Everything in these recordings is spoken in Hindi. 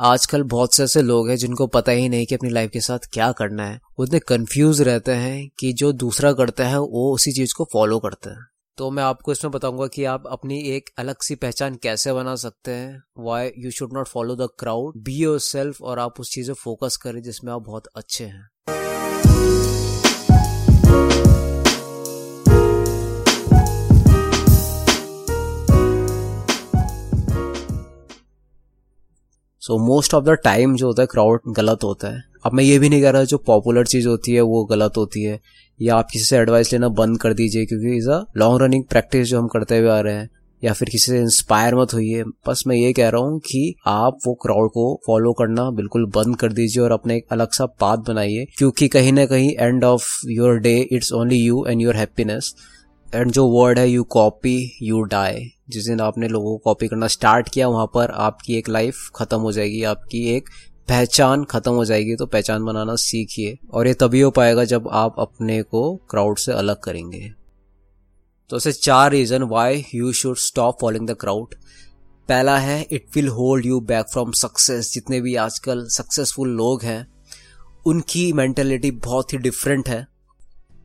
आजकल बहुत से ऐसे लोग हैं जिनको पता ही नहीं कि अपनी लाइफ के साथ क्या करना है। वो इतने कंफ्यूज रहते हैं कि जो दूसरा करता है, वो उसी चीज़ को फॉलो करते हैं। तो मैं आपको इसमें बताऊँगा कि आप अपनी एक अलग सी पहचान कैसे बना सकते हैं why you should not follow the crowd be yourself और आप उस चीज़ पर फोकस करें जिसमें आप बहुत अच्छे हैं। So most of the time जो होता है क्राउड गलत होता है। अब मैं ये भी नहीं कह रहा जो पॉपुलर चीज़ होती है, वो गलत होती है। या आप किसी से एडवाइस लेना बंद कर दीजिए, क्योंकि is a long running practice जो हम करते हुए आ रहे हैं। या फिर किसी से इंस्पायर मत होइए। बस मैं ये कह रहा हूँ कि आप वो क्राउड को फॉलो करना बिल्कुल बंद कर दीजिए और अपने एक अलग सा पाथ बनाइए। क्योंकि कहीं ना कहीं end of your day it's only you and your happiness and जो वर्ड है यू कॉपी यू डाई जिस दिन आपने लोगों को कॉपी करना स्टार्ट किया, वहाँ पर आपकी एक लाइफ खत्म हो जाएगी, आपकी एक पहचान खत्म हो जाएगी तो पहचान बनाना सीखिए। और ये तभी हो पाएगा जब आप अपने को क्राउड से अलग करेंगे। तो ऐसे चार reason why you should stop following the crowd पहला है it will hold you back from success जितने भी आजकल सक्सेसफुल लोग हैं, उनकी मेंटेलिटी बहुत ही डिफरेंट है।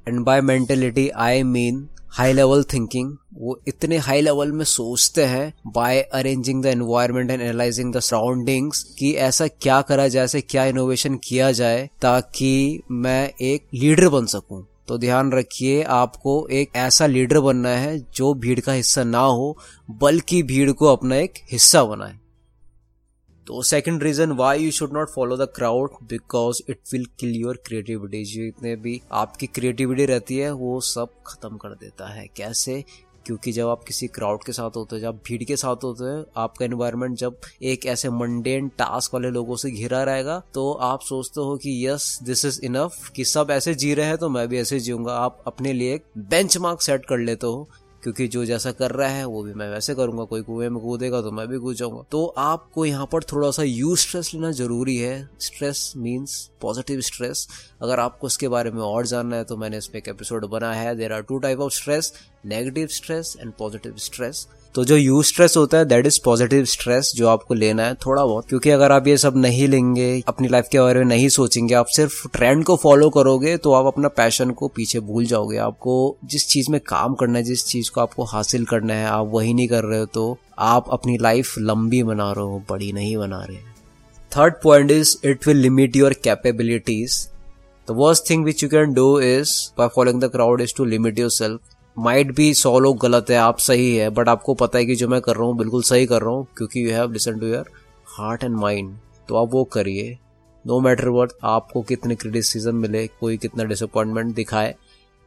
And by mentality I mean high level thinking वो इतने हाई लेवल में सोचते हैं by arranging the environment and analysing the surroundings कि ऐसा क्या करा जाए, ऐसे क्या इनोवेशन किया जाए ताकि मैं एक लीडर बन सकूँ। तो ध्यान रखिए, आपको एक ऐसा लीडर बनना है जो भीड़ का हिस्सा ना हो, बल्कि भीड़ को अपना एक हिस्सा बनाए। तो second reason why you should not follow the crowd because it will kill your creativity जितने भी आपकी क्रिएटिविटी रहती है, वो सब खत्म कर देता है। कैसे? क्योंकि जब आप किसी क्राउड के साथ होते हैं, जब भीड़ के साथ होते हैं, आपका एनवायरनमेंट जब एक ऐसे मंडेन टास्क वाले लोगों से घिरा रहेगा तो आप सोचते हो कि यस दिस इज़ इनफ कि सब ऐसे जी रहे हैं तो मैं भी ऐसे जीऊँगा। आप अपने लिए बेंच सेट कर लेते हो क्योंकि जो जैसा कर रहा है, वो भी मैं वैसे करूँगा, कोई कुएँ में कूदेगा तो मैं भी कूद जाऊँगा। तो आपको यहाँ पर थोड़ा सा यू स्ट्रेस लेना ज़रूरी है। स्ट्रेस मीन्स पॉजिटिव स्ट्रेस अगर आपको इसके बारे में और जानना है तो मैंने इसमें एक एपिसोड बनाया है। There are two type of stress negative stress and positive stress तो जो यू स्ट्रेस होता है दैट इज़ पॉजिटिव स्ट्रेस जो आपको लेना है थोड़ा बहुत। क्योंकि अगर आप ये सब नहीं लेंगे, अपनी लाइफ के बारे में नहीं सोचेंगे, आप सिर्फ़ ट्रेंड को फॉलो करोगे तो आप अपना पैशन को पीछे भूल जाओगे। आपको जिस चीज़ में काम करना है, जिस चीज़ को आपको हासिल करना है, आप वही नहीं कर रहे हो तो आप अपनी लाइफ लंबी बना रहे हो, बड़ी नहीं बना रहे third point is it will limit your capabilities the worst thing which you can do is by following the crowd is to limit yourself might भी सौ लोग गलत है, आप सही है बट आपको पता है कि जो मैं कर रहा हूँ, बिल्कुल सही कर रहा हूँ, क्योंकि you have listen to your heart and mind तो आप वो करिए। नो मैटर वट आपको कितने क्रिटिसिज्म मिले, कोई कितना डिसअपॉइंटमेंट दिखाए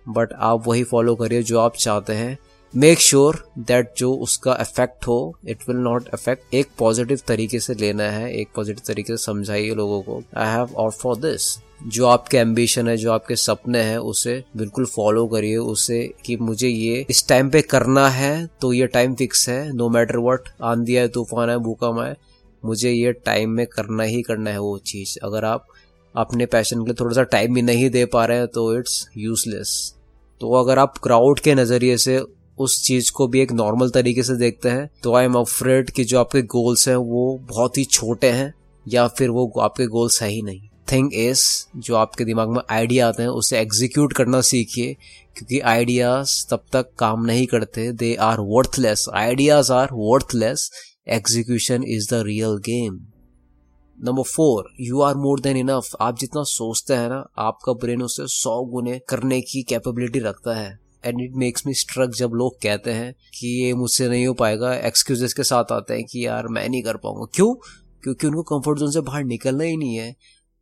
बट आप वही फॉलो करिए जो आप चाहते हैं। मेक श्योर दैट जो उसका इफ़ेक्ट हो इट विल नॉट अफेक्ट एक पॉजिटिव तरीके से लेना है, एक पॉजिटिव तरीके से समझाइए लोगों को। I have out for this जो आपके एम्बिशन है, जो आपके सपने हैं, उसे बिल्कुल फॉलो करिए। उसे कि मुझे ये इस टाइम पे करना है तो ये टाइम फिक्स है। नो मैटर वट आंधी है, तूफ़ान है भूकम है, मुझे ये टाइम में करना ही करना है वो चीज़। अगर आप अपने पैशन के लिए थोड़ा सा टाइम भी नहीं दे पा रहे हैं तो इट्स यूजलेस तो अगर आप क्राउड के नज़रिए से उस चीज़ को भी एक नॉर्मल तरीके से देखते हैं। तो आई एम अफ्रेड कि जो आपके गोल्स हैं, वो बहुत ही छोटे हैं, या फिर वो आपके गोल्स है ही नहीं। थिंग इज़ जो आपके दिमाग में आइडिया आते हैं, उसे एग्जीक्यूट करना सीखिए, क्योंकि आइडियाज़ तब तक काम नहीं करते। They are worthless ideas are worthless execution is the real game number four you are more than enough आप जितना सोचते हैं ना, आपका ब्रेन उससे सौ गुने करने की कैपेबिलिटी रखता है। And it makes me struck जब लोग कहते हैं कि ये मुझसे नहीं हो पाएगा एक्सक्यूजेस के साथ आते हैं कि यार मैं नहीं कर पाऊँगा। क्यों? क्योंकि उनको कंफर्ट जोन से बाहर निकलना ही नहीं है।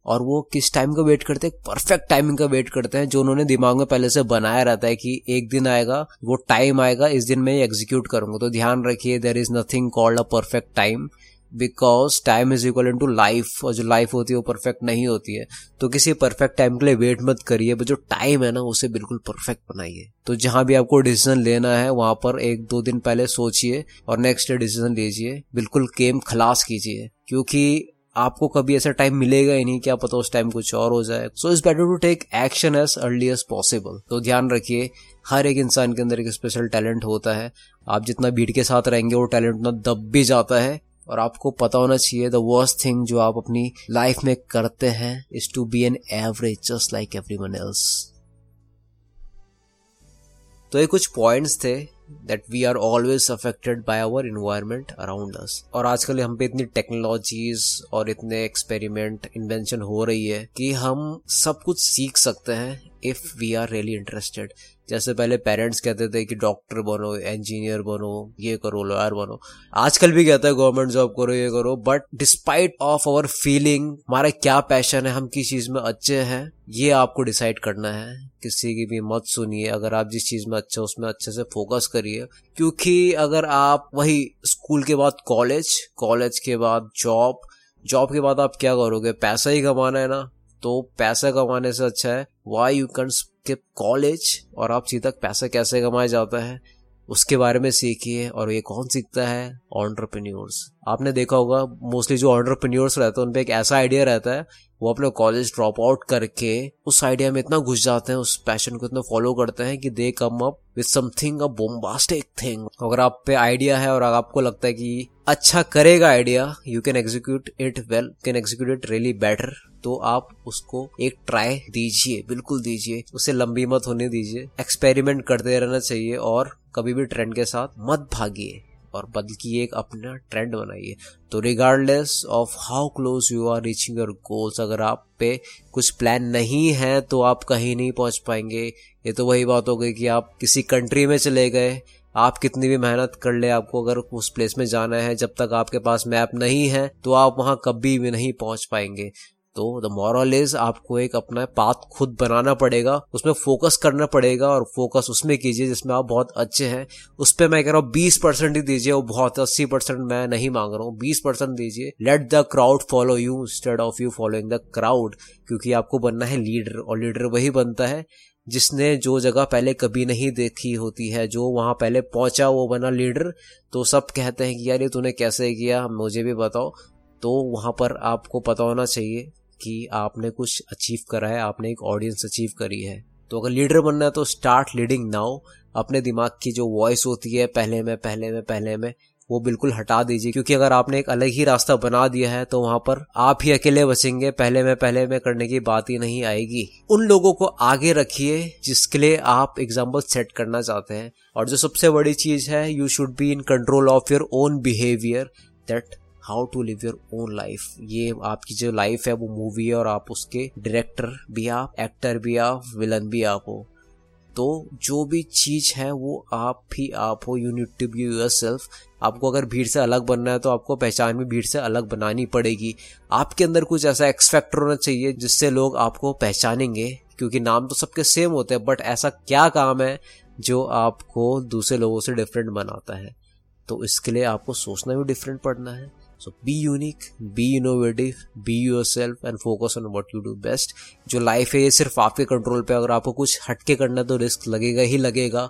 और वो किस टाइम का वेट करते हैं? परफेक्ट टाइमिंग का वेट करते हैं, जो उन्होंने दिमाग में पहले से बनाया रहता है कि एक दिन आएगा, वो टाइम आएगा, इस दिन मैं एग्जीक्यूट करूँगा। तो ध्यान रखिए there is nothing called a perfect time because time is equal to life और जो लाइफ होती है वो परफेक्ट नहीं होती है तो किसी परफेक्ट टाइम के लिए वेट मत करिए जो टाइम है ना, उसे बिल्कुल परफेक्ट बनाइए। तो जहाँ भी आपको डिसीज़न लेना है, वहाँ पर एक दो दिन पहले सोचिए और नेक्स्ट डे डिसीज़न लीजिए। बिल्कुल गेम खलास कीजिए, क्योंकि आपको कभी ऐसा टाइम मिलेगा ही नहीं क्या पता उस टाइम कुछ और हो जाए। So it's better to take action as early as possible तो ध्यान रखिए, हर एक इंसान के अंदर एक स्पेशल टैलेंट होता है। आप जितना भीड़ के साथ रहेंगे, वो टैलेंट उतना दब भी जाता है। और आपको पता होना चाहिए द वर्स्ट थिंग जो आप अपनी लाइफ में करते हैं is to be an average just like everyone else तो ये कुछ पॉइंट्स थे that we are always affected by our environment around us और आजकल हम पे इतनी टेक्नोलॉजीज़ और इतने एक्सपेरिमेंट इन्वेंशन हो रही है कि हम सब कुछ सीख सकते हैं if we are really interested जैसे पहले पेरेंट्स कहते थे कि डॉक्टर बनो इंजीनियर बनो, ये करो लॉयर बनो। आजकल भी कहता है गवर्नमेंट जॉब करो, ये करो but despite of our feeling हमारा क्या पैशन है, हम किस चीज़ में अच्छे हैं, ये आपको डिसाइड करना है। किसी की भी मत सुनिए, अगर आप जिस चीज़ में अच्छे हो, उसमें अच्छे से फोकस करिए। क्योंकि अगर आप वही स्कूल के बाद कॉलेज कॉलेज के बाद जॉब जॉब के बाद आप क्या करोगे? पैसा ही कमाना है ना? तो पैसा कमाने से अच्छा है। Why you can skip college और आप सीधा पैसा कैसे कमाया जाता है? उसके बारे में सीखिए और ये कौन सीखता है? ऑन्टरप्रेन्योर्स आपने देखा होगा मोस्टली जो ऑन्टरप्रेन्योर्स रहते हैं उन पर एक ऐसा आइडिया रहता है वो अपने कॉलेज ड्रॉप आउट करके उस आइडिया में इतना घुस जाते हैं, उस पैशन को इतना फॉलो करते हैं कि they come up with something a bombastic thing अगर आप पे आइडिया है और आपको लगता है कि अच्छा करेगा idea you can execute it well can execute it really better तो आप उसको एक ट्राई दीजिए, बिल्कुल दीजिए, उसे लंबी मत होने दीजिए एक्सपेरिमेंट करते रहना चाहिए और कभी भी ट्रेंड के साथ मत भागिए। और बल्कि एक अपना ट्रेंड बनाइए। तो regardless of how close you are reaching your goals अगर आप पे कुछ प्लान नहीं है तो आप कहीं नहीं पहुँच पाएँगे। ये तो वही बात हो गई कि आप किसी कंट्री में चले गए, आप कितनी भी मेहनत कर ले, आपको अगर उस प्लेस में जाना है, जब तक आपके पास मैप नहीं है तो आप वहाँ कभी भी नहीं पहुँच पाएँगे। तो द मॉरल इज़ आपको एक अपना पाथ खुद बनाना पड़ेगा, उसमें फोकस करना पड़ेगा और फोकस उसमें कीजिए जिसमें आप बहुत अच्छे हैं। उस पर मैं कह रहा हूँ बीस परसेंट ही दीजिए वो बहुत अस्सी परसेंट मैं नहीं मांग रहा हूँ। बीस परसेंट दीजिए। Let the crowd follow you instead of you following the crowd क्योंकि आपको बनना है लीडर और लीडर वही बनता है जिसने जो जगह पहले कभी नहीं देखी होती है, जो वहाँ पहले पहुँचा वो बना लीडर तो सब कहते हैं कि यार ये तूने कैसे किया, मुझे भी बताओ। तो वहाँ पर आपको पता होना चाहिए। कि आपने कुछ अचीव करा है, आपने एक ऑडियंस अचीव करी है। तो अगर लीडर बनना है तो स्टार्ट लीडिंग नाउ अपने दिमाग की जो वॉइस होती है, पहले में पहले में पहले में, वो बिल्कुल हटा दीजिए। क्योंकि अगर आपने एक अलग ही रास्ता बना दिया है तो वहाँ पर आप ही अकेले बचेंगे, पहले में पहले में करने की बात ही नहीं आएगी। उन लोगों को आगे रखिए जिसके लिए आप एग्ज़ाम्पल सेट करना चाहते हैं। और जो सबसे बड़ी चीज़ है you should be in control of your own behaviour that how to live your own life. ये आपकी जो लाइफ है, वो मूवी है और आप उसके डायरेक्टर भी आप एक्टर भी आप विलन भी आप हो। तो जो भी चीज़ है, वो आप ही आप हो you need to be yourself आपको अगर भीड़ से अलग बनना है तो आपको पहचान भी भीड़ से अलग बनानी पड़ेगी। आपके अंदर कुछ ऐसा एक्सफैक्टर होना चाहिए, जिससे लोग आपको पहचानेंगे, क्योंकि नाम तो सबके सेम होते हैं बट ऐसा क्या काम है, जो आपको दूसरे लोगों से डिफरेंट बनाता है? तो इसके लिए आपको सोचना भी डिफरेंट पड़ना है। So be unique be innovative be yourself and focus on what you do best जो लाइफ है, ये सिर्फ़ आपके कंट्रोल पे अगर आपको कुछ हटके करना है तो रिस्क लगेगा ही लगेगा।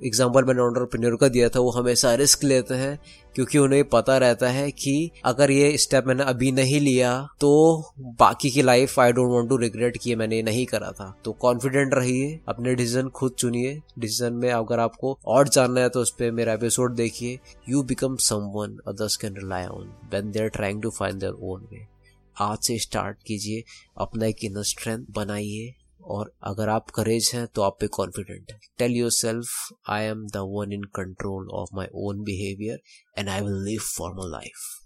एग्ज़ाम्पल मैंने ऑन्टरप्रेन्योर का दिया था, वो हमेशा रिस्क लेते हैं, क्योंकि उन्हें पता रहता है कि अगर ये स्टेप मैंने अभी नहीं लिया तो बाकी की life I don't want to regret कि मैंने ये नहीं करा था। तो कॉन्फिडेंट रहिए, अपने डिसीज़न खुद चुनिए। डिसीज़न में अगर आपको और जानना है तो उस पर मेरा एपिसोड देखिए। You become someone others can rely on when they are trying to find their own way आज से स्टार्ट कीजिए, अपना एक इनर स्ट्रेंथ बनाइए। और अगर आप करेज हैं तो आप पे कॉन्फिडेंट है। Tell yourself I am the one in control of my own behaviour and I will live for my life